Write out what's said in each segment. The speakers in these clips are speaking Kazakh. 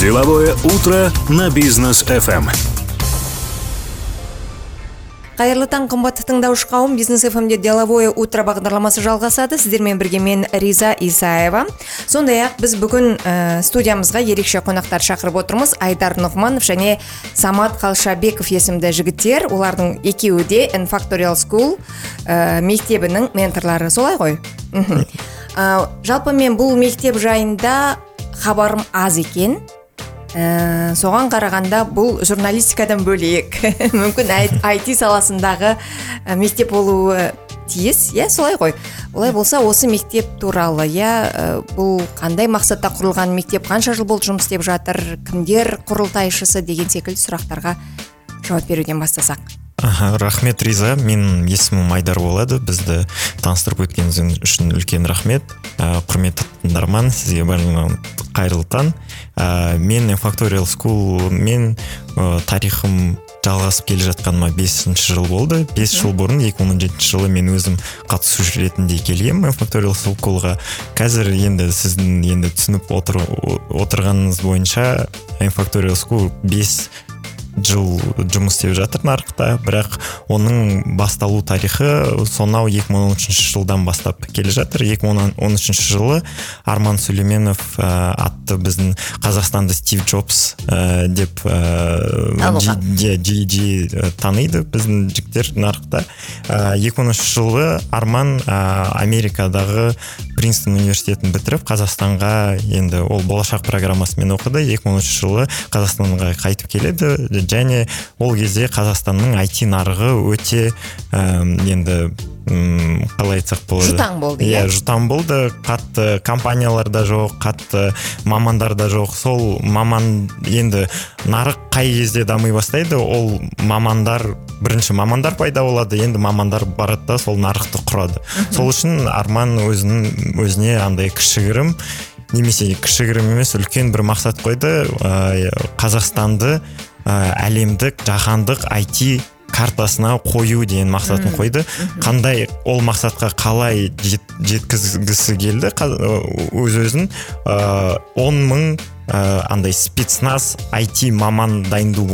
Деловое утро на бизнес FM. кайырлы таң кымбатты тыңдаушы кауым бизнес фмде деловое утро бағдарламасы жалғасады. Сіздермен бірге мен риза исаева. Сондай ақ біз бүгін ә, студиямызға ерекше қонақтар шақырып отырмыз. Айдар нұғманов және самат қалшабеков есімді жігіттер. Олардың екеуі де Factorial school ә, мектебінің менторлары. Солай ғой? Мхм. Жалпы мен бұл мектеп жайында хабарым аз екен. Ә, соған қарағанда бұл журналистикадан бөлек мүмкін айти саласындағы ә, мектеп болуы тиіс. Иә солай ғой. Олай болса осы мектеп туралы иә ә, бұл қандай мақсатта құрылған мектеп қанша жыл болды жұмыс істеп жатыр кімдер құрылтайшысы деген секілді сұрақтарға жауап беруден бастасақ. Аха рахмет риза. Менің есімім айдар болады бізді таныстырып өткеніңіз үшін үлкен рахмет. Ә, құрметті тыңдарман сізге барлығына қайырлы таң. Ә, мен факториал скул мен ә, тарихым жалғасып келе жатқаныма бесінші жыл болды. Бес жыл бұрын 2017 жылы мен өзім қатысушы ретінде келгенмін факториал скулға қазір енді сіздің енді түсініп отыр, отырғаныңыз бойынша факториал скул бес жыл жұмыс істеп жатыр нарықта бірақ оның басталу тарихы сонау 2013 жылдан бастап келе жатыр. 2013 жылы арман сүлейменов ә, атты біздің қазақстанды стив джобс ә, деп жиі ә, таниды біздің жігіттер нарықта. Ә, 2013 жылы арман ә, америкадағы принстон университетін бітіріп қазақстанға енді ол болашақ программасымен оқыды. 2013 жылы қазақстанға қайтып келеді және ол кезде қазақстанның IT нарығы өте енді м қалай айтсақ болады? Жұтаң болды иә yeah, жұтаң болды. Қатты компаниялар да жоқ қатты мамандар да жоқ. Сол маман енді нарық қай кезде дами бастайды ол мамандар бірінші мамандар пайда болады енді мамандар барады да сол нарықты құрады. Сол үшін арман өзінің өзіне андай кішігірім немесе кішігірім емес үлкен бір мақсат қойды. Ә, қазақстанды әлемдік жаһандық IT картасына қою деген мақсатын қойды. Қандай ол мақсатқа қалай жеткізгісі келді? Өз өзін он мың ә, андай спецназ IT маман дайындау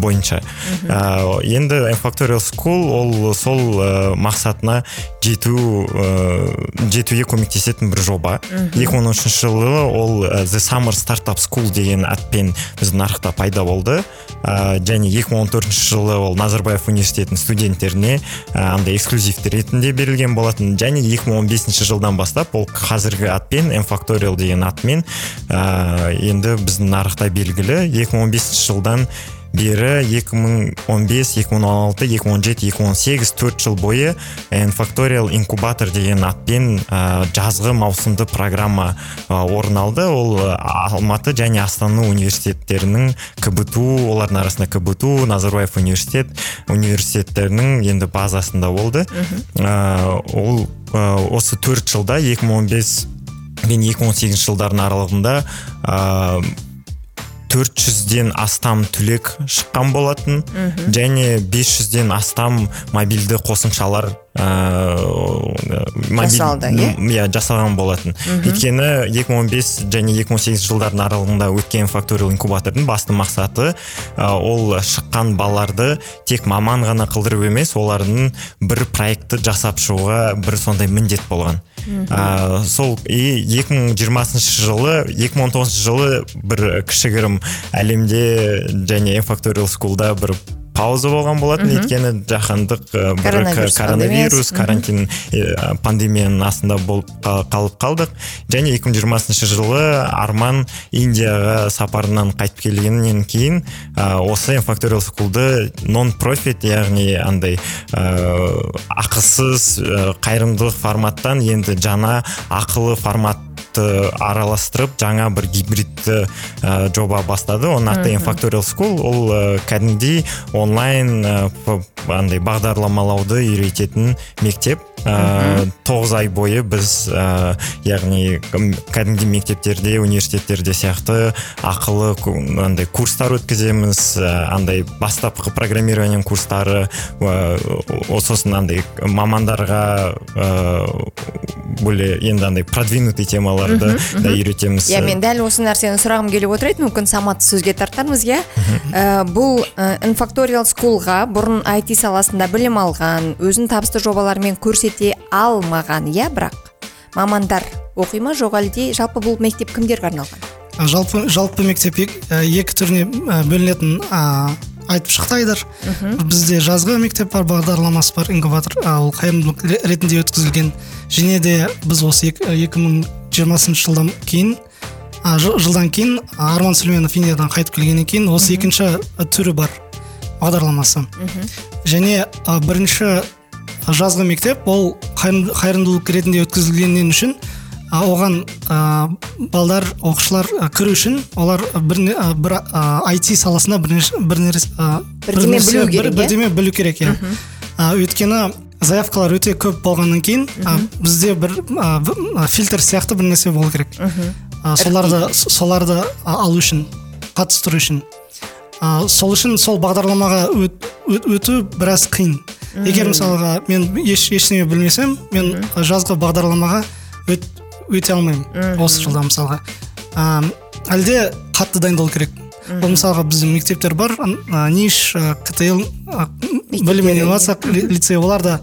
бойынша. Ә, енді факториал скул ол сол ә, мақсатына жету ә, жетуге көмектесетін бір жоба. Екі мың он үшінші жылы ол The Summer Startup School деген атпен біздің нарықта пайда болды. Ә, және 2014 жылы ол назарбаев университетінің студенттеріне ә, андай эксклюзивті ретінде берілген болатын. Және 2015 жылдан бастап ол қазіргі атпен Factorial деген атпен ә, енді біздің нарықта белгілі. 2015 жылдан бері 2015 2016 2017 2018 төрт жыл бойы Factorial инкубатор деген атпен ә, жазғы маусымды программа ә, орын алды. Ол алматы және астана университеттерінің кбту олардың арасында кбту назарбаев университет университеттерінің енді базасында болды. Ә, ол ә, осы төрт жылда 2015 мен 2018 жылдардың аралығында төрт жүзден астам түлек шыққан болатын. Және 500-ден астам мобильді қосымшалар жасалды иә? иә жасалған болатын. Өйткені 2015 және 2018 жылдардың аралығында өткен факториал инкубатордың басты мақсаты ол шыққан балаларды тек маман ғана қылдырып емес олардың бір проектті жасап шығуға бір сондай міндет болған. Ә, сол и 2020 жылы 2019 жылы бір кішігірім әлемде және факториал скулда бір пауза болған болатын. Өйткені жаһандық бір коронавирус карантин пандемияның астында болып қалып қалдық. Және 2020 жылы арман индияға сапарынан қайтып келгеннен кейін осы факториал скулды нон профит яғни андай ақысыз қайырымдылық форматтан енді жаңа ақылы формат араластырып жаңа бір гибридті ә, жоба бастады. Оның аты факториал скул ол ә, кәдімгідей онлайн ә, андай бағдарламалауды үйрететін мектеп. Тоғыз ай бойы біз ә, яғни кәдімгі мектептерде университеттерде сияқты ақылы андай курстар өткіземіз ә, андай бастапқы программирование курстары ә, сосын андай мамандарға более енді андай продвинутый темаларды да үйретеміз. Иә мен дәл осы нәрсені сұрағым келіп отыр еді. Мүмкін саматты сөзге тартармыз иә? Бұл инфакториал скулға бұрын IT саласында білім алған өзін табысты жобалармен көрсете алмаған иә бірақ? Мамандар оқи ма жоқ әлде жалпы бұл мектеп кімдерге арналған? А, жалпы жалпы мектеп ек- ә, екі түріне ә, бөлінетінін ә, айтып шықты айдар бізде жазғы мектеп бар бағдарламасы бар инкубатор ол қайырымдылық ре- ретінде өткізілген. Және де біз осы ек- екі мың жиырмасыншы жылдан кейін а, жылдан кейін арман сүлейменов индиядан қайтып келгеннен кейін осы екінші ә, түрі бар бағдарламасы. Және ә, бірінші жазғы мектеп. Ол қайырым- қайырымдылық ретінде өткізілгеннен үшін оған ә, балдар оқушылар ә, кіру үшін олар бір, ә, бір IT саласында бірнеше бір нәрсе ә, Бірдеме білу керек, иә? бірдеме білу керек иә. Өйткені заявкалар өте көп болғаннан кейін бізде бір фильтр сияқты бір нәрсе болу керек. Соларды соларды алу үшін қатыстыру үшін. Сол үшін сол бағдарламаға өт- өт- өту біраз қиын. Егер мысалға мен еш ештеңе білмесем мен жазғы бағдарламаға өт, өте алмаймын осы жылда мысалға. А, әлде қатты дайындалу керек. Ол мысалға біздің мектептер бар ниш ктл білім мен инновация ли- лицей олар да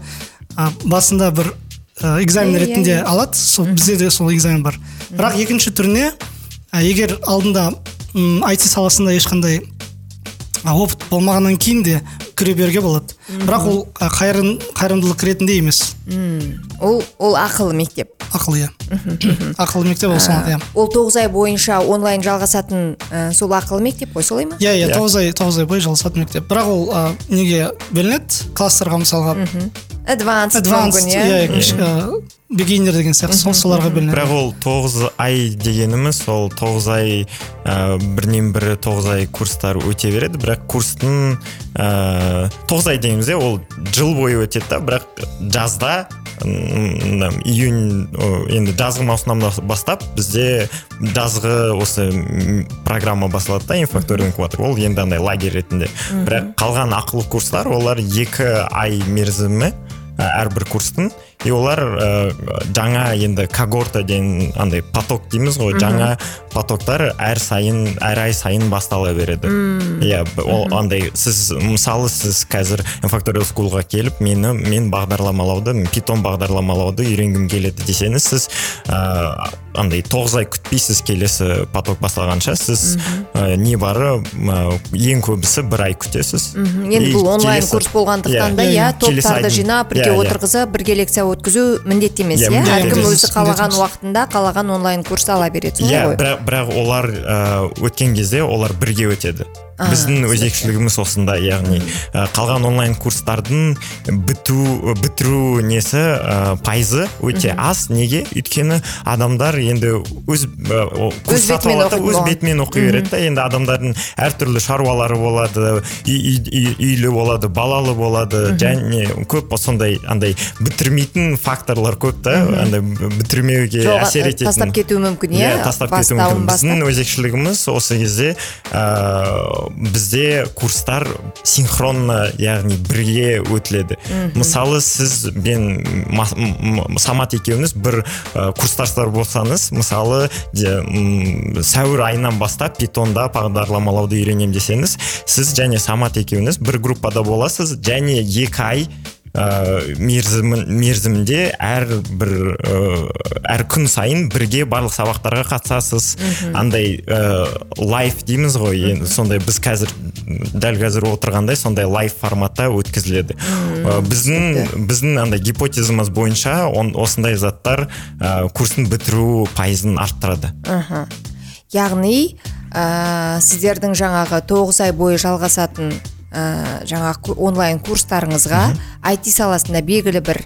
басында бір экзамен Иә, иә, ретінде иә. алады сол бізде де сол экзамен бар. Бірақ екінші түріне егер алдында м, IT саласында ешқандай опыт болмағаннан кейін де кіре беруге болады. Бірақ ол қайырым, қайырымдылық ретінде емес. Ол ол ақылы мектеп. Ақыл иә. Ақылы мектеп ол иә. ол тоғыз ай бойынша онлайн жалғасатын ә, сол ақылы мектеп қой солай ма? Иә иә Иә. тоғыз ай тоғыз ай бойы жалғасатын мектеп. Бірақ ол а, неге бөлінеді? Класстарға мысалға. Адванс advanced мүмкін иә? Бигейнер деген сияқты сол соларға бөлінеді. Бірақ ол тоғыз ай дегеніміз ол тоғыз ай ә, бірінен бірі тоғыз ай курстар өте береді. Бірақ курстың ә, тоғыз ай дейміз иә ол жыл бойы өтеді да. Бірақ жазда июнь енді жазғы маусымнан бастап бізде жазғы осы программа басталады да инфактория инкубатор ол енді андай лагерь ретінде. Бірақ қалған ақылы курстар олар екі ай мерзімі әрбір курстың. И олар ә, жаңа енді когорта деген андай поток дейміз ғой жаңа потоктар әр сайын әр ай сайын бастала береді. Иә б- ол андай сіз мысалы сіз қазір инфакториал скулға келіп мені мен бағдарламалауды питон бағдарламалауды үйренгім келеді десеңіз сіз ә, андай тоғыз ай күтпейсіз келесі поток басталғанша сіз ә, небары ә, ең көбісі бір ай күтесіз. Енді бұл онлайн келесі- курс болғандықтан да Иә, иә келесі топтарды жинап бірге иә, иә. отырғызып бірге лекция өткізу міндетті емес Иә, иә? әркім өзі қалаған уақытында қалаған онлайн курс ала береді. Солай иә ғой. бірақ бірақ олар өткен кезде олар бірге өтеді. Біздің өзекшілігіміз осында яғни қалған онлайн курстардың біту бітіру несі ә, пайызы өте аз. Неге? Өйткені адамдар енді өз ә, сатып бетімен өз бетімен оқи береді да енді адамдардың әртүрлі шаруалары болады үй, үй- үй- үйлі болады балалы болады және көп сондай андай бітірмейтін факторлар көп та. Андай бітірмеуге әсер ә, ететін. тастап кетуі мүмкін иә Иә, тастап кетуі мүмкін. Біздің өзекшілігіміз осы кезде ә, бізде курстар синхронно яғни бірге өтіледі. Мысалы сіз бен ма- м- м- самат екеуміз бір ә, курстастар болсаңыз мысалы де, сәуір айынан бастап питонда бағдарламалауды үйренемін десеңіз сіз және самат екеуіңіз бір группада боласыз және екі ай ә, мерзімін мерзімінде әр бір ә, әр күн сайын бірге барлық сабақтарға қатысасыз. Андай ә, лайф дейміз ғой. Енді сондай біз қазір дәл қазір отырғандай сондай лайф форматта өткізіледі. Ә, біздің біздің андай гипотезамыз бойынша он, осындай заттар ә, курстың бітіру пайызын арттырады. Яғни ә, сіздердің жаңағы тоғыз ай бойы жалғасатын ә, жаңағы ку- онлайн курстарыңызға IT саласында белгілі бір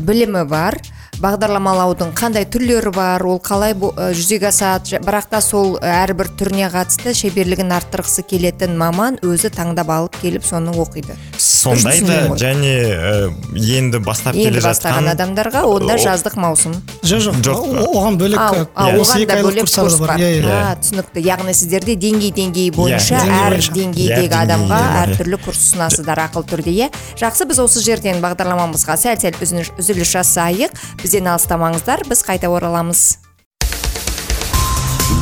білімі бар. Бағдарламалаудың қандай түрлері бар ол қалай ә, жүзеге асады? Бірақ та сол әрбір түріне қатысты шеберлігін арттырғысы келетін маман өзі таңдап алып келіп соны оқиды. Сондай да және ә, енді бастап енді келе бастаған жатқан адамдарға онда О- жаздық маусым. Жоқ жоқ. Оған бөлек э, Иә. оған екі да айлық бөлек курстар курс бар. иә иә. А түсінікті. Яғни сіздерде деңгей деңгей бойынша әр деңгейдегі Иә, адамға иә. әртүрлі курс ұсынасыздар ақылы түрде. Иә. Жақсы біз осы жерден бағдарламамызға сәл сәл үзіліс жасайық. Бізден алыстамаңыздар біз қайта ораламыз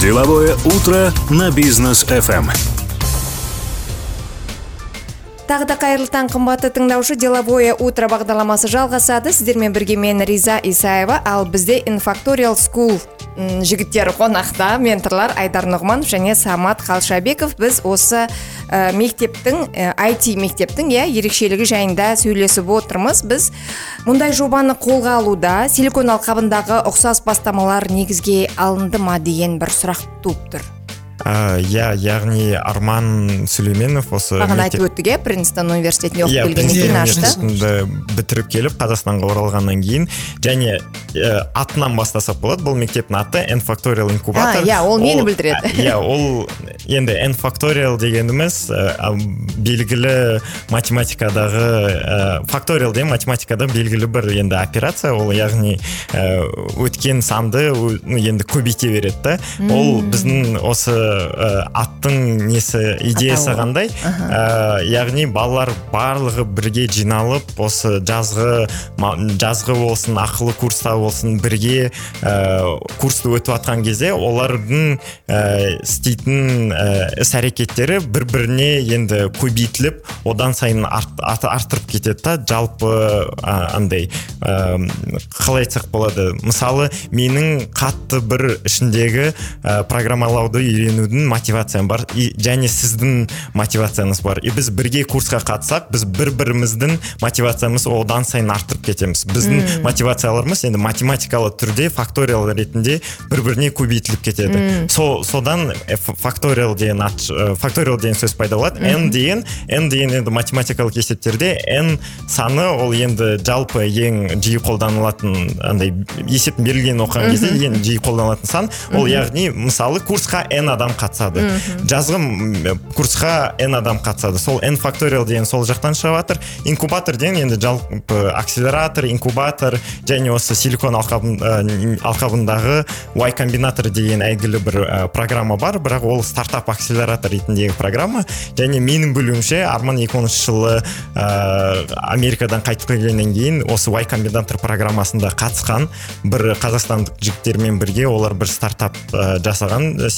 Деловое утро на бизнес FM. Тағы да қайырлы таң қымбатты тыңдаушы деловое утро бағдарламасы жалғасады. Сіздермен бірге мен риза исаева. Ал бізде инфакториал скул жігіттері қонақта менторлар айдар нұғманов және самат қалшабеков. Біз осы ә, мектептің ә, IT мектептің иә ерекшелігі жайында сөйлесіп отырмыз. Біз мұндай жобаны қолға алуда силикон алқабындағы ұқсас бастамалар негізге алынды ма деген бір сұрақ туып тұр. Иә яғни арман сүлейменов осы бағана айтып өттік иә принстон университетінде оқып келгеннен кейін ашты. бітіріп келіп қазақстанға оралғаннан кейін және атынан бастасақ болады. Бұл мектептің аты n factorial инкубатор иә, ол нені білдіреді? иә ол енді n factorial дегеніміз белгілі математикадағы factorial деген математикада белгілі бір енді операция. Ол яғни өткен санды енді көбейте береді да. Ол біздің осы ә, аттың несі идеясы қандай? Ә, яғни балалар барлығы бірге жиналып осы жазғы ма- жазғы болсын ақылы курста болсын бірге ә, курсты өтіп жатқан кезде олардың ә, істейтін ә, іс әрекеттері бір біріне енді көбейтіліп одан сайын арт, арт- арттырып кетеді да. Жалпы андай ә, қалай айтсақ болады? Мысалы менің қатты бір ішіндегі ә, программалауды үйренудің мотивациям бар и, және сіздің мотивацияңыз бар. И біз бірге курсқа қатысақ біз бір біріміздің мотивациямыз одан сайын арттырып кетеміз. Біздің мотивацияларымыз енді математикалы түрде факториал ретінде бір біріне көбейтіліп кетеді. Сол содан факториал деген ат факториал деген сөз пайда болады. N деген n деген енді математикалық есептерде n саны ол енді жалпы ең жиі қолданылатын андай есептің берілгенін оқыған кезде ең жиі қолданылатын сан. Ол яғни мысалы курсқа n адам қатысады. Жазғы курсқа n адам қатысады. Сол n факториал деген сол жақтан шығып жатыр инкубатор деген енді жалпы акселератор инкубатор және осы силикон алқабын, ә, алқабындағы y комбинатор деген әйгілі бір ә, программа бар. Бірақ ол стартап акселератор ретіндегі программа. Және менің білуімше арман 2010 жылы ә, америкадан қайтып келгеннен кейін осы y комбинатор программасында қатысқан бір қазақстандық жігіттермен бірге олар бір стартап ә, жасаған ә,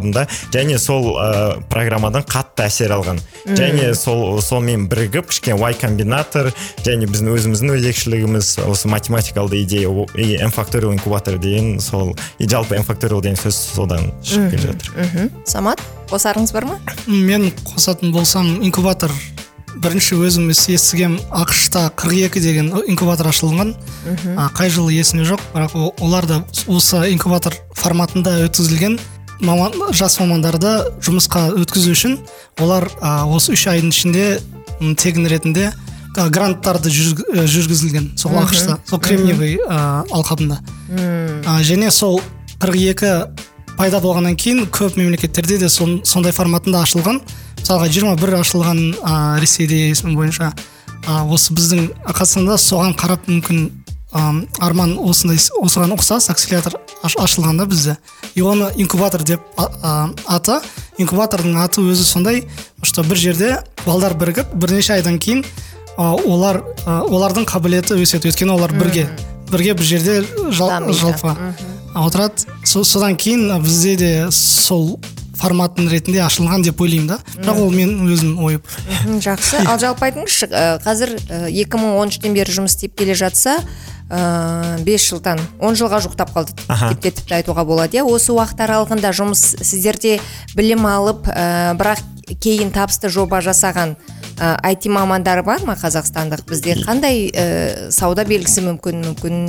алқабында және сол ә, программадан қатты әсер алған. Және сол сонымен бірігіп кішкене y комбинатор және біздің өзіміздің өзекшілігіміз осы математикалды идея и n факториал инкубатор деген сол и жалпы n факториал деген сөз содан шығып келе жатыр. самат қосарыңыз бар ма? Мен қосатын болсам инкубатор бірінші өзім ес- естігем ақшта 42 деген инкубатор ашылған. А, қай жылы есімде жоқ бірақ олар да осы инкубатор форматында өткізілген. Маман, жас мамандарды жұмысқа өткізу үшін олар а, осы үш айдың ішінде тегін ретінде а, гранттарды жүрг- э, жүргізілген сол ақшта сол кремниевый а, алқабында. А, және сол 42 пайда болғаннан кейін көп мемлекеттерде де сон- сондай форматында ашылған. мысалға 21 ашылған а, ресейде есімім бойынша а, осы біздің қазақстанда соған қарап мүмкін ам, арман осындай осыған ұқсас акселератор аш- ашылған да бізде. И оны инкубатор деп а- а, аты. Инкубатордың аты өзі сондай. Что бір жерде балдар бірігіп бірнеше айдан кейін олар олардың қабілеті өседі. Өйткені олар бірге. Бірге бір жерде жал, жалпы. Отырады. Со- содан кейін бізде де сол форматын ретінде ашылған деп ойлаймын да. Бірақ ол менің өзім ойым. Жақсы. Ал жалпы айтыңызшы қазір ә, 2013-тен бері жұмыс істеп келе жатса ә, 5 жылдан 10 жылға жуықтап қалды. Деп те тіпті айтуға болады иә. Осы уақыт аралығында жұмыс сіздерде білім алып ә, бірақ кейін табысты жоба жасаған ә, IT мамандары бар ма қазақстандық бізде? Қандай ә, сауда белгісі мүмкін мүмкін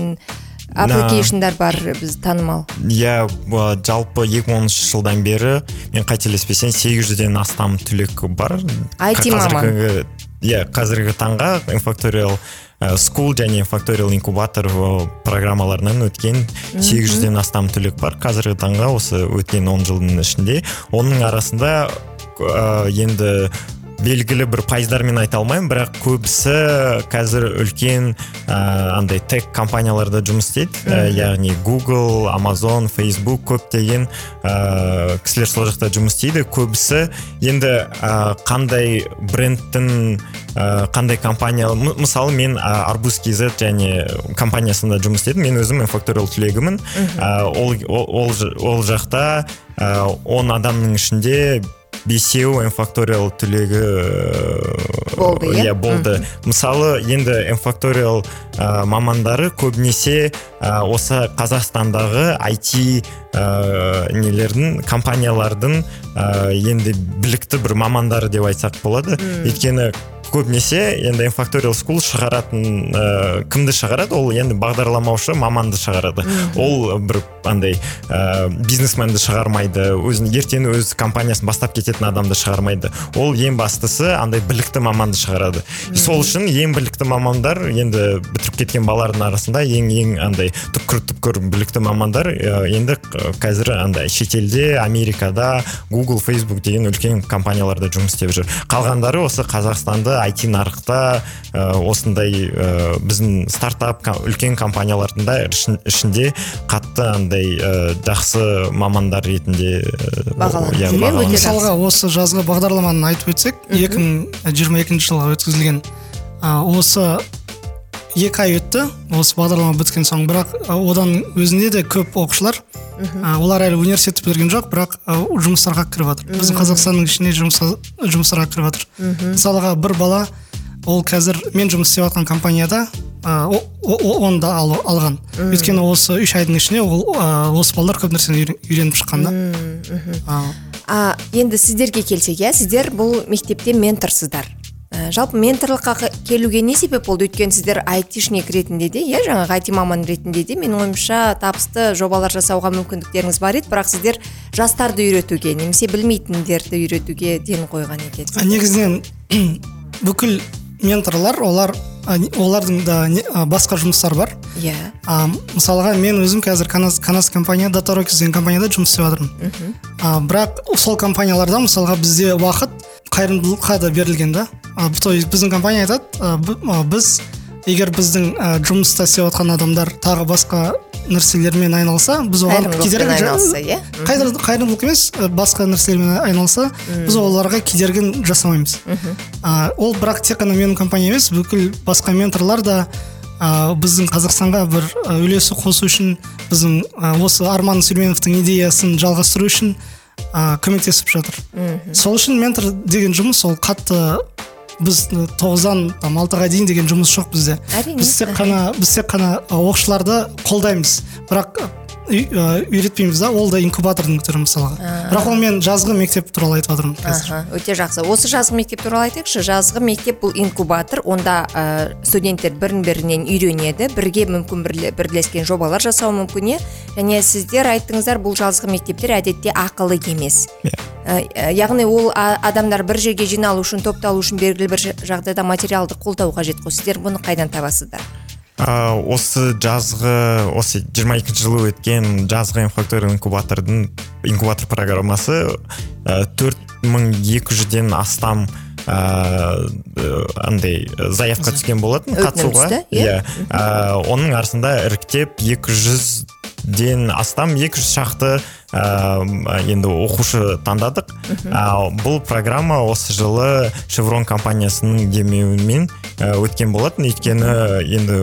аппликейшндар бар біз танымал. Иә жалпы 2010 жылдан бері мен қателеспесем 800-ден астам түлек бар. IT маман. Иә қазіргі таңға инфакториал скул және инфакториал инкубатор э, программаларынан өткен сегіз жүзден астам түлек бар. Қазіргі таңға осы өткен он жылдың ішінде. Оның арасында ә, енді белгілі бір пайыздармен айта алмаймын бірақ көбісі қазір үлкен ә, андай тек компанияларда жұмыс істейді. Ә, яғни google amazon facebook көптеген ә, кісілер сол жақта жұмыс істейді. Көбісі енді ә, қандай брендтің ә, қандай компания мысалы мен ә, арбуз kz және компаниясында жұмыс істедім. Мен өзім инфакториал түлегімін. Ә, ол, ол, ол, ол жақта ә, он адамның ішінде бесеу инфакториал түлегі ә, Болды, иә? иә болды. Мысалы енді инфакториал ә, мамандары көбінесе ә, осы қазақстандағы IT ә, нелердің компаниялардың ә, енді білікті бір мамандары деп айтсақ болады. Өйткені көбінесе енді инфакториал скул шығаратын ә, кімді шығарады? Ол енді бағдарламаушы маманды шығарады. Ол бір андай ә, бизнесменді шығармайды өзін ертең өз компаниясын бастап кететін адамды шығармайды. Ол ең бастысы андай білікті маманды шығарады. Сол үшін ең білікті мамандар енді бітіріп кеткен балалардың арасында ең ең андай түпкір түпкір білікті мамандар ә, енді қазір андай шетелде америкада google facebook деген үлкен компанияларда жұмыс істеп жүр. Қалғандары осы қазақстанды IT нарықта ә, осындай ә, біздің стартап үлкен компаниялардың да ішін- ішінде қатты андай ә, жақсы мамандар ретінде ә, Бағаланып иә, мысалға осы жазғы бағдарламаны айтып өтсек екі мың жиырма екінші жылға өткізілген а, осы екі ай өтті. Осы бағдарлама біткен соң бірақ одан өзінде де көп оқушылар а, олар әлі университет бітірген жоқ бірақ жұмыстарға кіріп жатыр. Біздің қазақстанның ішіне жұмысқа жұмыстарға кіріп жатыр. Мысалға бір бала ол қазір мен жұмыс істеп жатқан компанияда оны да ал- алған. Өйткені осы үш айдың ішінде ол а, осы балалар көп нәрсені үйрен- үйреніп шыққан да. А, енді сіздерге келсек иә сіздер бұл мектепте менторсыздар. Ә, жалпы менторлыққа келуге не себеп болды? Өйткені сіздер айтишник ретінде де иә жаңағы айти маман ретінде де менің ойымша табысты жобалар жасауға мүмкіндіктеріңіз бар еді бірақ сіздер жастарды үйретуге немесе білмейтіндерді үйретуге ден қойған А екенсіздер негізінен бүкіл менторлар олар олардың да не- басқа жұмыстары бар. Иә. А, мысалға мен өзім қазір канас, канас компания деген компанияда жұмыс істеп жатырмын. А, бірақ сол компанияларда мысалға бізде уақыт қайырымдылыққа да берілген да. А, то есть біздің компания айтады біз егер біздің а, жұмыста істеп жатқан адамдар тағы басқа нәрселермен айналса біз оған кедергі иә? Қайыр- қайырымдылық емес ә, басқа нәрселермен айналса біз оларға кедергін жасамаймыз. А, ол бірақ тек қана менің компания емес бүкіл басқа менторлар да а, біздің қазақстанға бір үлесі қосу үшін біздің осы арман сүлейменовтің идеясын жалғастыру үшін а, көмектесіп жатыр. Сол үшін ментор деген жұмыс ол қатты біз тоғыздан там алтыға дейін деген жұмыс жоқ бізде Әрине. біз тек қана біз тек қана оқушыларды қолдаймыз бірақ үйретпейміз да ол да инкубатордың түрі мысалға бірақ ол мен жазғы мектеп туралы айтып жатырмын қазір. Аха, өте жақсы. Осы жазғы мектеп туралы айтайықшы. Жазғы мектеп бұл инкубатор. Онда ә, студенттер бірін бірінен үйренеді бірге мүмкін бірле- бірлескен жобалар жасауы мүмкін иә? Және сіздер айттыңыздар бұл жазғы мектептер әдетте ақылы емес. Ә, ә, яғни ол адамдар бір жерге жиналу үшін топталу үшін белгілі бір жа- жағдайда материалды қолдау қажет қой. Сіздер бұны қайдан табасыздар? Осы жазғы осы 22 жылы өткен жазғы инфакториал инкубатордың инкубатор программасы төрт мың екі жүзден астам ә, андай заявка түскен болатын қатысуға. иә? А, оның арасында іріктеп 200-ден астам 200 шақты енді оқушы таңдадық. А, бұл программа осы жылы шеврон компаниясының демеуімен ә, өткен болатын. Өйткені енді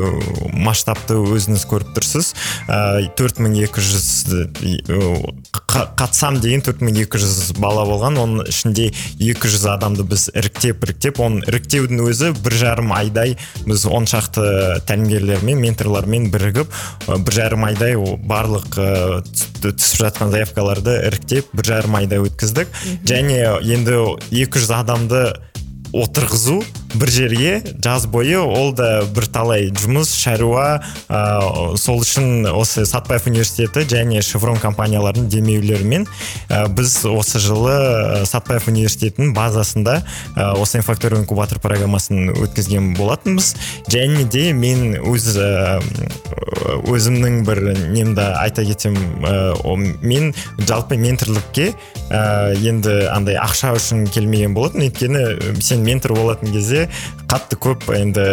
масштабты өзіңіз көріп тұрсыз. Ә, 4200 қа- қатысам деген 4200 бала болған. Оның ішінде 200 адамды біз іріктеп іріктеп оның іріктеудің өзі бір жарым айдай біз он шақты тәлімгерлермен менторлармен бірігіп ә, бір жарым айдай барлық ә, түс- түсіп жатқан заявкаларды іріктеп бір жарым айда өткіздік. Және енді 200 адамды отырғызу бір жерге жаз бойы ол да бірталай жұмыс шаруа ә, сол үшін осы сатпаев университеті және шеврон компанияларының демеулерімен ә, біз осы жылы сатпаев университетінің базасында ә, осы инфакториал инкубатор программасын өткізген болатынбыз. Және де мен өз ә, өзімнің бір немді айта кетсем ә, мен жалпы менторлықке ә, енді андай ақша үшін келмеген болатын өйткені сен ментор болатын кезде қатты көп енді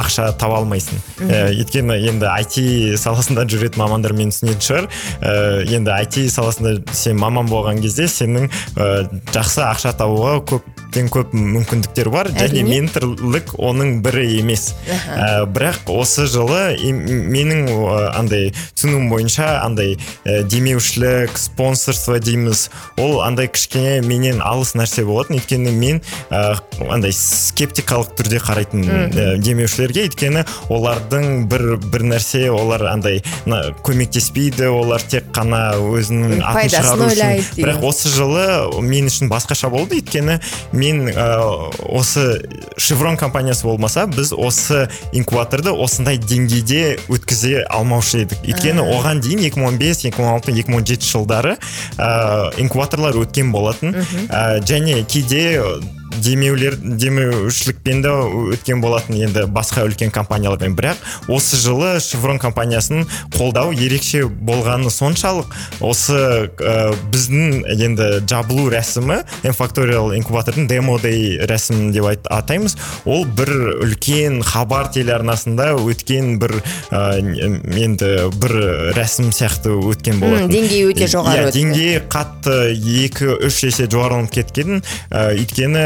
ақша таба алмайсың. Ә, өйткені енді IT саласында жүретін мамандар мені түсінетін шығар. Ә, енді IT саласында сен маман болған кезде сенің ә, жақсы ақша табуға көп мүмкіндіктер бар және менторлық оның бірі емес. Ә, бірақ осы жылы менің андай түсінуім бойынша андай ә, демеушілік спонсорство дейміз. Ол андай кішкене менен алыс нәрсе болатын. Өйткені мен ә, андай скептикалық түрде қарайтын ә, демеушілерге. Өйткені олардың бір бір нәрсе олар андай на- көмектеспейді олар тек қана өзінің атын шығару үшін. бірақ осы жылы мен үшін басқаша болды. Өйткені мен ә, осы шеврон компаниясы болмаса біз осы инкубаторды осындай деңгейде өткізе алмаушы едік. Өйткені оған дейін 2015 2016 2017 жылдары ә, инкубаторлар өткен болатын. Ә, және кейде демеулер демеушілікпен де өткен болатын енді басқа үлкен компаниялармен. Бірақ осы жылы шеврон компаниясының қолдау ерекше болғаны соншалық. Осы ә, біздің енді жабылу рәсімі инфакториал инкубатордың демо дей рәсімі деп айт- атаймыз. Ол бір үлкен хабар телеарнасында өткен бір ә, енді бір рәсім сияқты өткен болатын. деңгейі өте жоғары Иә, деңгейі қатты екі үш есе жоғарыланып кеткен ә, өйткені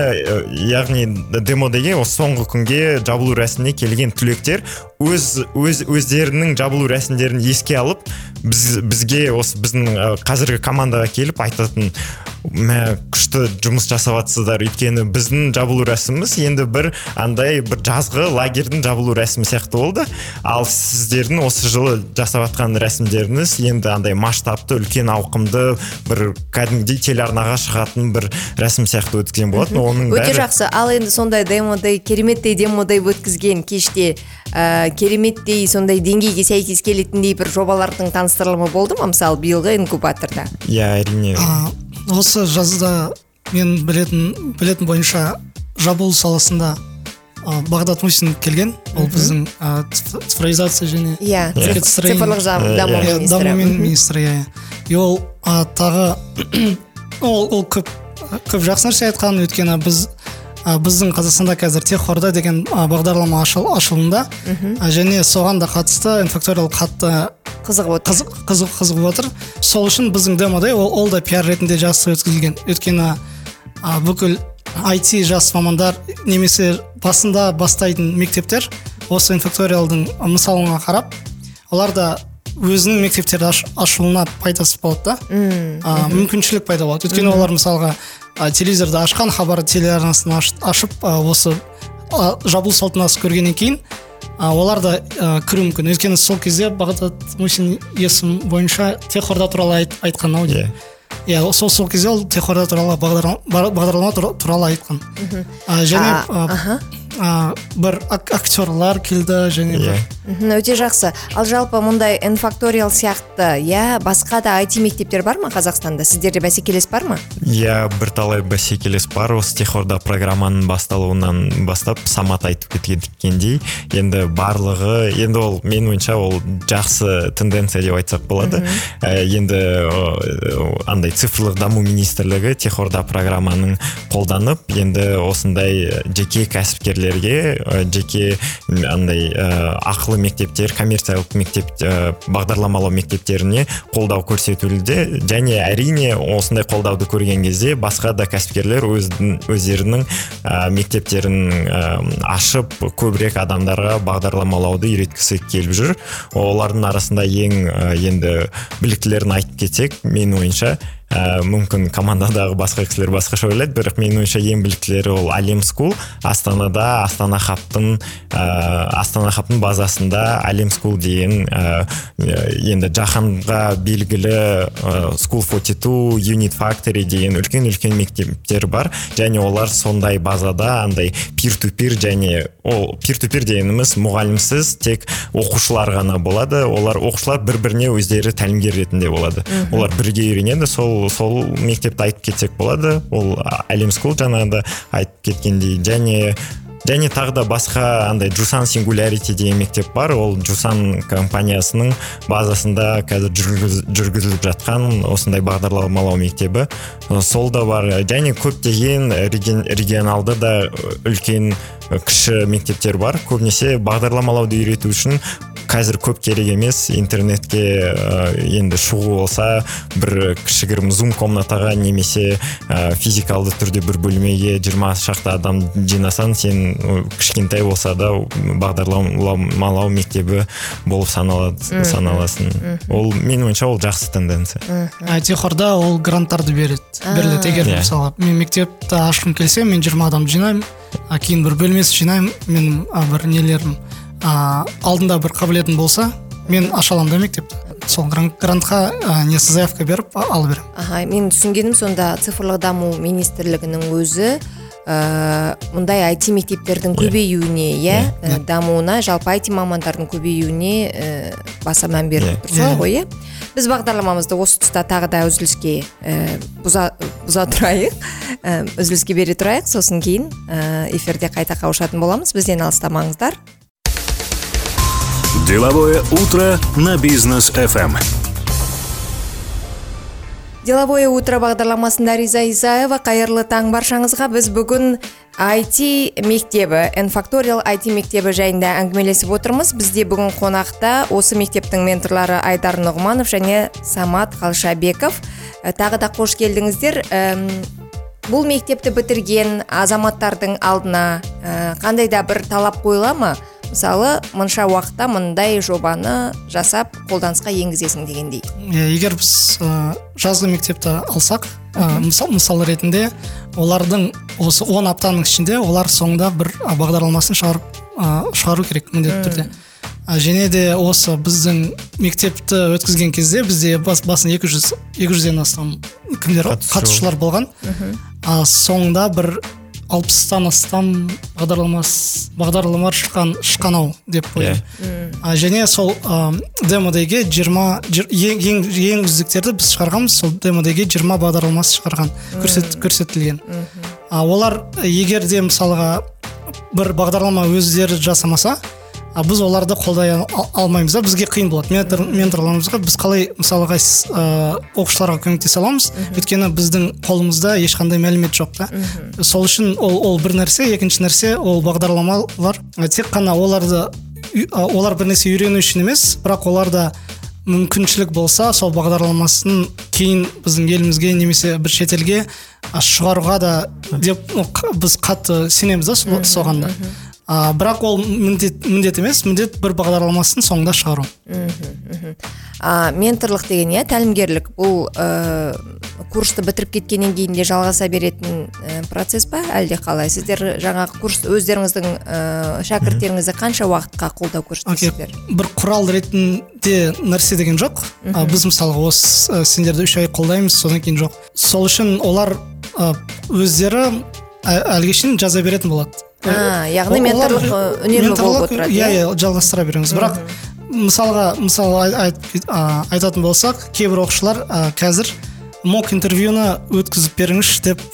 яғни демо деген осы соңғы күнге жабылу рәсіміне келген түлектер өз өз өздерінің жабылу рәсімдерін еске алып біз, бізге осы біздің қазіргі командаға келіп айтатын мә күшті жұмыс жасап жатсыздар өйткені біздің жабылу рәсіміміз енді бір андай бір жазғы лагерьдің жабылу рәсімі сияқты болды ал сіздердің осы жылы жасап жатқан рәсімдеріңіз енді андай масштабты үлкен ауқымды бір кәдімгідей телеарнаға шығатын бір рәсім сияқты өткізген болатын. Оның өте бәрі жақсы. Ал енді сондай демодай кереметтей демодай өткізген кеште ә, кереметтей сондай деңгейге сәйкес келетіндей бір жобалардың таныстырылымы болды ма? Мысалы биылғы инкубаторда. Иә әрине А, осы жазда мен білетін білетін бойынша жабылу саласында а, бағдат мусин келген. Ол біздің циф- цифровизация және иә Иә. циф- цифрлық Иә, даму иә. Иә, даму министрі министрі иә. И ол а, тағы ол ол көп көп жақсы нәрсе айтқан. Өйткені біз біздің қазақстанда қазір техорда деген бағдарлама ашыл, ашылымда а, және соған да қатысты инфакториал қатты қызығып отыр. қызық қызық қызығып отыр. Сол үшін біздің демода ол, ол да пиар ретінде жақсы өткізілген. Өйткені а, бүкіл IT жас мамандар немесе басында бастайтын мектептер осы инфакториалдың мысалына қарап олар да өзінің мектептерді аш, ашуына пайдасы болады да. Мүмкіншілік пайда болады. Өйткені олар мысалға а, телевизорды ашқан хабар телеарнасын аш- ашып а, осы а, жабылу салтанасын көргеннен кейін а, олар да а, кіруі мүмкін. Өйткені сол кезде бағдат мусин есім бойынша техорда туралы айт, айтқан ау иә. Иә сол сол кезде ол техорда туралы бағдарлама, туралы айтқан. А, және А, бір ак- актерлар келді және иә. Бір Мхм, өте жақсы. Ал жалпы мұндай инфакториал сияқты иә басқа да IT мектептер бар ма қазақстанда? Сіздерде бәсекелес бар ма? Иә бірталай бәсекелес бар. Осы техорда программаның басталуынан бастап самат айтып кеткендей енді барлығы енді ол менің ойымша ол жақсы тенденция деп айтсақ болады. Ә, енді ә, андай цифрлық даму министрлігі техорда программаның қолданып енді осындай жеке кәсіпкерлерге ә, жеке м, андай ә, ақылы мектептер коммерциялық мектеп ә, бағдарламалау мектептеріне қолдау көрсетілуде. Және әрине осындай қолдауды көрген кезде басқа да кәсіпкерлер өздерінің ә, мектептерін ә, ашып көбірек адамдарға бағдарламалауды үйреткісі келіп жүр. Олардың арасында ең енді біліктілерін айтып кетсек менің ойымша ә, мүмкін командадағы басқа кісілер басқаша ойлайды бірақ менің ойымша ең біліктілері ол әлем скул астанада астана хабтың ә, астана хабтың базасында әлем скул деген ә, енді жаһанға белгілі ә, school 42 unit factory деген үлкен үлкен мектептер бар. Және олар сондай базада андай пир ту пир және ол пир ту пир дегеніміз мұғалімсіз тек оқушылар ғана болады. Олар оқушылар бір біріне өздері тәлімгер ретінде болады. Олар бірге үйренеді. Сол сол мектепті айтып кетсек болады. Ол әлем скул жаңағыда айтып кеткендей. Және және тағы да басқа андай жусан сингулярити деген мектеп бар. Ол жусан компаниясының базасында қазір жүргізіліп жатқан осындай бағдарламалау мектебі. Сол да бар. Және көптеген регионалды да үлкен кіші мектептер бар. Көбінесе бағдарламалауды үйрету үшін қазір көп керек емес интернетке ә, енді шығу болса бір кішігірім зум комнатаға немесе ә, физикалды түрде бір бөлмеге жиырма шақты адам жинасаң сен кішкентай болса да бағдарламалау мектебі болып саналады саналасың. ол менің ойымша ол жақсы тенденция. Айтихорда ол гранттарды береді беріледі. Егер иә. мысалы мен мектепті ашқым келсе мен жиырма адамды жинаймын а кейін бір бөлмесі жинаймын менің бір нелерім ә, алдында бір қабілетім болса мен аша аламын да мектепті. Сол грантқа ә, несі заявка беріп алып беремін аха мен түсінгенім сонда цифрлық даму министрлігінің өзі ә, мұндай IT мектептердің көбеюіне иә ә, дамуына жалпы IT мамандардың көбеюіне ә, баса мән беріп тұр солай ғой иә. Біз бағдарламамызды осы тұста тағы да үзіліске ә, бұза, бұза тұрайық. Ә, үзіліске бере тұрайық. Сосын кейін ә, эфирде қайта қауышатын боламыз. Бізден алыстамаңыздар. Деловое утро на бизнес FM. деловое утро бағдарламасында риза исаева қайырлы таң баршаңызға. Біз бүгін IT мектебі энфакториал IT мектебі жайында әңгімелесіп отырмыз. Бізде бүгін қонақта осы мектептің менторлары айдар нұғманов және самат қалшабеков. Ә, тағы да қош келдіңіздер. Бұл мектепті бітірген азаматтардың алдына ә, қандай да бір талап қойыла ма? Мысалы мынша уақытта мындай жобаны жасап қолданысқа енгізесің дегендей. Иә, егер біз ә, жазғы мектепті алсақ ә, мысал, мысал ретінде олардың осы 10 аптаның ішінде олар соңында бір бағдарламасын шығарып ә, шығару керек міндетті түрде. Және де осы біздің мектепті өткізген кезде бізде бас, басын 200 200-ден астам кімдер Қатысушы. қатысушылар болған. А соңында бір алпыстан астам бағдарлама шыққан шыққан ау деп ойлаймын. А, және сол ә, демодеге жиырма ең, ең, ең үздіктерді біз шығарғанбыз. Сол демодеге жиырма бағдарламасы шығарған көрсет, көрсетілген. А, олар егер де мысалға бір бағдарлама өздері жасамаса а біз оларды қолдай ал- алмаймыз да бізге қиын болады. Ментор менторларымызға біз қалай мысалға с- ә, оқушыларға көмектесе аламыз? Өйткені біздің қолымызда ешқандай мәлімет жоқ та. Сол үшін ол, ол бір нәрсе екінші нәрсе ол бағдарламалар. Тек қана оларды ә, олар бір нәрсе үйрену үшін емес бірақ оларда мүмкіншілік болса сол бағдарламасын кейін біздің елімізге немесе бір шетелге шығаруға да деп біз қатты сенеміз да со- соған да. А, бірақ ол міндет міндет емес міндет бір бағдарламасын соңында шығару. А, менторлық деген иә тәлімгерлік бұл ә, курсты бітіріп кеткеннен кейін де жалғаса беретін ә, процесс па? Әлде қалай? Сіздер жаңағы курс өздеріңіздің ә, шәкірттеріңізді қанша уақытқа қолдау көрсетесіздер? Бір құрал ретінде нәрсе деген жоқ. А, біз мысалға осы ә, сендерді үш ай қолдаймыз содан кейін жоқ. Сол үшін олар ә, өздері ә- әліге шейін жаза беретін болады. Яғни Олар- менторлық ә, үнемі болып менторлық, отырады иә иә? иә жалғастыра береміз. Бірақ мысалға мысалы а, айтатын болсақ кейбір оқушылар қазір мок интервьюны өткізіп беріңізші деп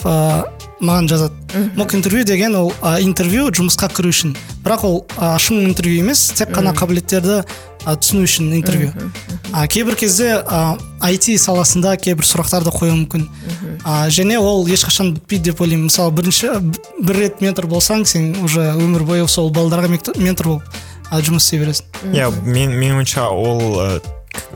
маған жазады. Мок интервью деген ол интервью жұмысқа кіру үшін. Бірақ ол а, шын интервью емес тек қана қабілеттерді а, түсіну үшін интервью. А, кейбір кезде а, IT саласында кейбір сұрақтарды қоюы мүмкін. А, және ол ешқашан бітпейді деп ойлаймын. Мысалы бірінші бір рет ментор болсаң сен уже өмір бойы сол балдарға ментор болып жұмыс істей бересің. Иә мен менің ойымша ол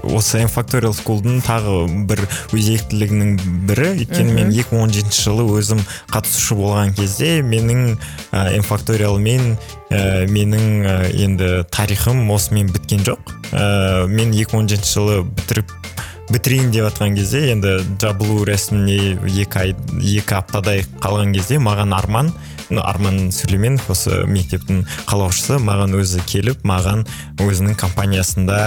осы энфакториал скулдың тағы бір өзектілігінің бірі. Өйткені мен 2017 жылы өзім қатысушы болған кезде менің ә, энфакториал мен ә, менің ә, енді тарихым осымен біткен жоқ. Ә, мен 2017 жылы бітіріп бітірейін деп жатқан кезде енді жабылу рәсіміне екі ай екі аптадай қалған кезде маған арман арман сүлейменов осы мектептің қалаушысы. Маған өзі келіп маған өзінің компаниясында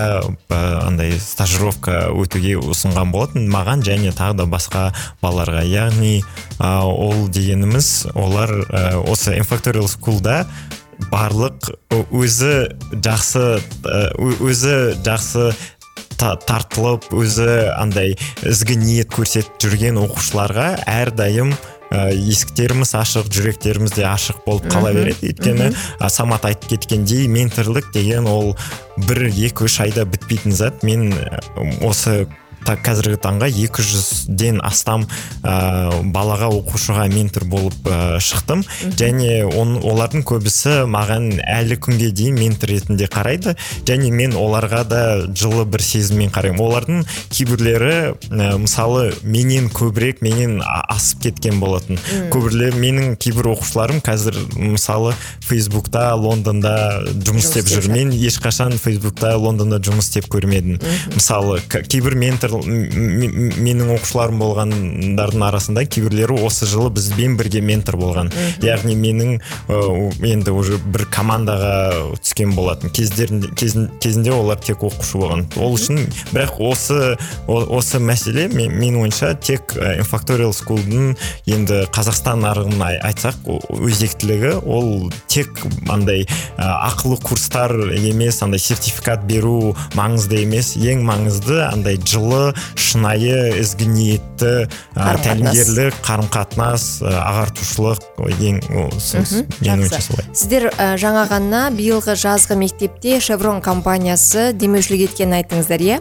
ә, андай стажировка өтуге ұсынған болатын. Маған және тағы да басқа балаларға. Яғни ә, ол дегеніміз олар ә, осы инфакториал скулда барлық өзі жақсы өзі жақсы та- тартылып өзі андай ізгі ниет көрсетіп жүрген оқушыларға әрдайым ә, есіктеріміз ашық жүректеріміз де ашық болып қала береді. Өйткені а, самат айтып кеткендей менторлық деген ол бір екі үш айда бітпейтін зат. Мен ә, осы қазіргі таңға 200-ден астам ә, балаға оқушыға ментор болып ә, шықтым. Және он, олардың көбісі маған әлі күнге дейін ментор ретінде қарайды. Және мен оларға да жылы бір сезіммен қараймын. Олардың кейбірлері ә, мысалы менен көбірек менен асып кеткен болатын. Көбірлер менің кейбір оқушыларым қазір мысалы фейсбукта лондонда жұмыс істеп жүр. мен ешқашан фейсбукта лондонда жұмыс істеп көрмедім. Мысалы кейбір ментор менің оқушыларым болғандардың арасында кейбірлері осы жылы бізбен бірге ментор болған. Яғни менің енді уже бір командаға түскен болатын. Кездерінде кезін- кезінде олар тек оқушы болған. Ол үшін бірақ осы о- осы мәселе мен, менің ойымша тек инфакториал скулдың енді қазақстан нарығын ай- айтсақ өзектілігі. Ол тек андай ақылы курстар емес андай сертификат беру маңызды емес. Ең маңызды андай жылы шынайы ізгі ниетті ә, тәлімгерлік қарым қатынас ағартушылық ең солай сіздер ә, жаңа ғана биылғы жазғы мектепте шеврон компаниясы демеушілік еткенін айттыңыздар иә?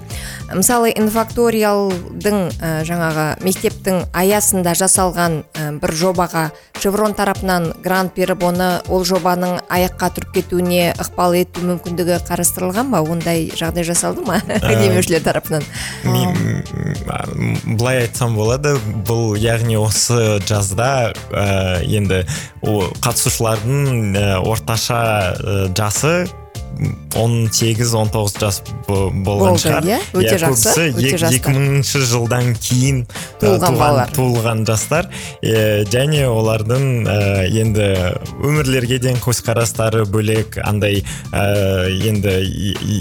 Мысалы инфакториалдың ә, жаңағы мектептің аясында жасалған ә, бір жобаға шеврон тарапынан грант беріп оны ол жобаның аяққа тұрып кетуіне ықпал ету мүмкіндігі қарастырылған ба? Ондай жағдай жасалды ма? Демеушілер тарапынан. Былай айтсам болады. Бұл яғни осы жазда ә, енді о, қатысушылардың ә, орташа ә, жасы 18-19 жас бо- болған шығар иә? Өте жақсы, көбісі өте ек- жастар. 2000 жылдан кейін ә, Туылған балалар. туылған жастар Е, және олардың ә, енді өмірлерге деген көзқарастары бөлек андай енді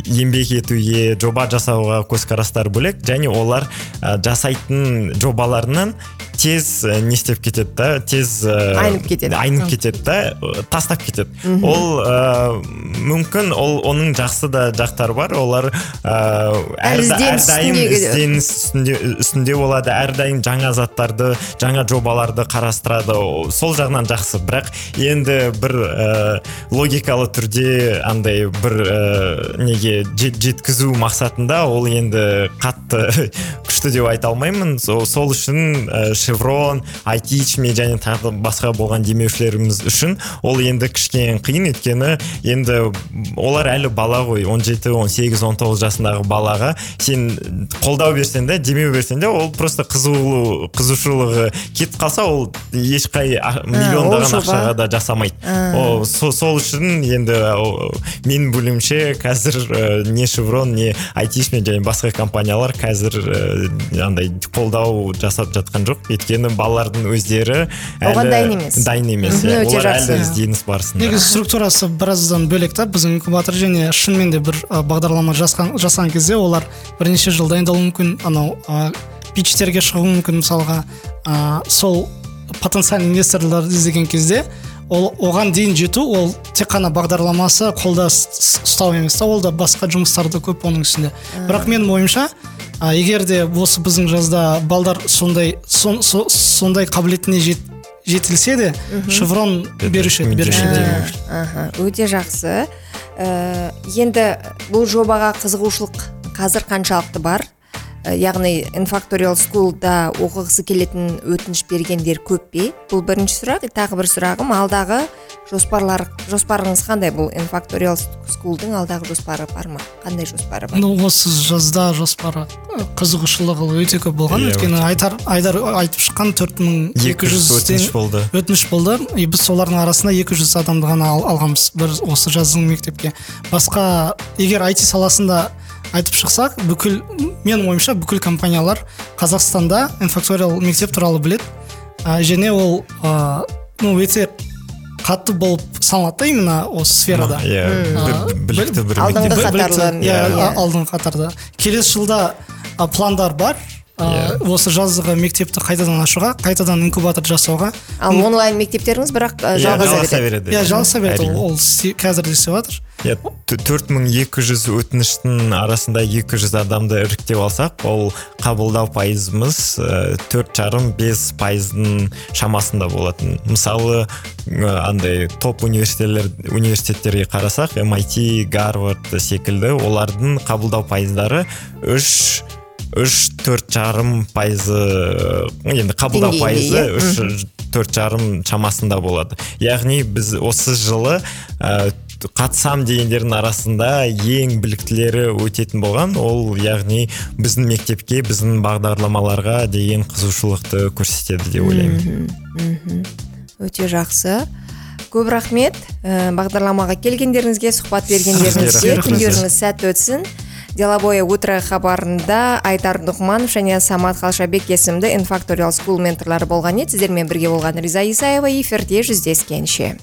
еңбек етуге жоба жасауға көзқарастары бөлек және олар жасайтын жобаларынан тез ә, не істеп кетеді да тез ә, Айнып кетеді. айнып кетеді да ә, тастап кетеді. Ол ә, мүмкін ол оның жақсы да жақтары бар. Олар ә, әрдайым ізденіс үстінде, үстінде болады. Әрдайым жаңа заттарды жаңа жобаларды қарастырады. Сол жағынан жақсы. Бірақ енді бір ә, логикалы түрде андай бір ә, неге жет- жеткізу мақсатында ол енді қатты күшті деп айта алмаймын. Сол, үшін ә, шеврон айтичми және тағы басқа болған демеушілеріміз үшін ол енді кішкене қиын. Өйткені енді олар әлі бала ғой. 17 18 19 жасындағы балаға сен қолдау берсең де демеу берсең де ол просто қызығу қызығушылығы кетіп қалса ол ешқай а- миллиондаған ақшаға да жасамайды. Ол со- сол үшін енді менің бөлімше қазір ә, не шеврон не айтишми және басқа компаниялар қазір ә, андай қолдау жасап жатқан жоқ өйткені балалардың өздері Оған әлі дайын емес. дайын емес иә. өте олар жақсы. әлі ізденіс барысында негізі структурасы біраздан бөлек та біздің инкубатор және шынымен де бір бағдарлама жасқан, жасаған кезде олар бірнеше жыл дайындалуы мүмкін анау а, питчтерге шығуы мүмкін мысалға а, сол потенциальный инвесторларды іздеген кезде ол оған дейін жету ол тек қана бағдарламасы қолда ұстау емес та ол да басқа жұмыстарды көп оның үстінде бірақ менің ойымша а, егер де осы біздің жазда балдар сондай сон- со- сондай қабілетіне жет, жетілсе де шеврон беруші еді беруші еді. өте жақсы. Ә, енді бұл жобаға қызығушылық қазір қаншалықты бар? Яғни инфакториал скулда оқығысы келетін өтініш бергендер көп пе? Бұл бірінші сұрақ. И тағы бір сұрағым. Алдағы жоспарлар жоспарыңыз қандай бұл? Инфакториал скулдың алдағы жоспары бар ма? Қандай жоспары бар? Ну осы жазда жоспары қызығушылығы өте көп болған. Иә, өйткені айтар айдар айтып шыққан төрт мың екі 200 өтініш болды. өтініш болды. И біз солардың арасында 200 адамды ғана ал- алғанбыз. Бір осы жаздың мектепке. Басқа егер IT саласында айтып шықсақ бүкіл менің ойымша бүкіл компаниялар қазақстанда инфакториал мектеп туралы біледі. Ә, және ол ә, ну өте қатты болып саналады да именно осы сферада. Иә білікті бір алдыңғы иә қатарда. Келесі жылда пландар бар. А, осы жазғы мектепті қайтадан ашуға қайтадан инкубатор жасауға. Ал онлайн мектептеріңіз бірақ ә, Иә, жалғаса береді? иә жалғаса береді. Ол, қазір де істеп жатыр иә төрт мың екі жүз өтініштің арасында екі жүз адамды іріктеп алсақ ол қабылдау пайызымыз э, төрт жарым бес пайыздың шамасында болатын. Мысалы андай топ университеттер университеттерге қарасақ MIT гарвард секілді олардың қабылдау пайыздары үш үш төрт жарым пайызы енді қабылдау пайызы иә. үш төрт жарым шамасында болады. Яғни біз осы жылы ә, қатысам дегендердің арасында ең біліктілері өтетін болған ол яғни біздің мектепке біздің бағдарламаларға деген қызығушылықты көрсетеді деп ойлаймын. Өте жақсы. Көп рахмет. Ә, бағдарламаға келгендеріңізге сұхбат бергендеріңізге. Күндеріңіз сәтті өтсін. Деловое утро хабарында айдар нұғманов және самат қалшабек есімді инфакториал скул менторлары болған еді. Сіздермен бірге болған риза исаева эфирде жүздескенше.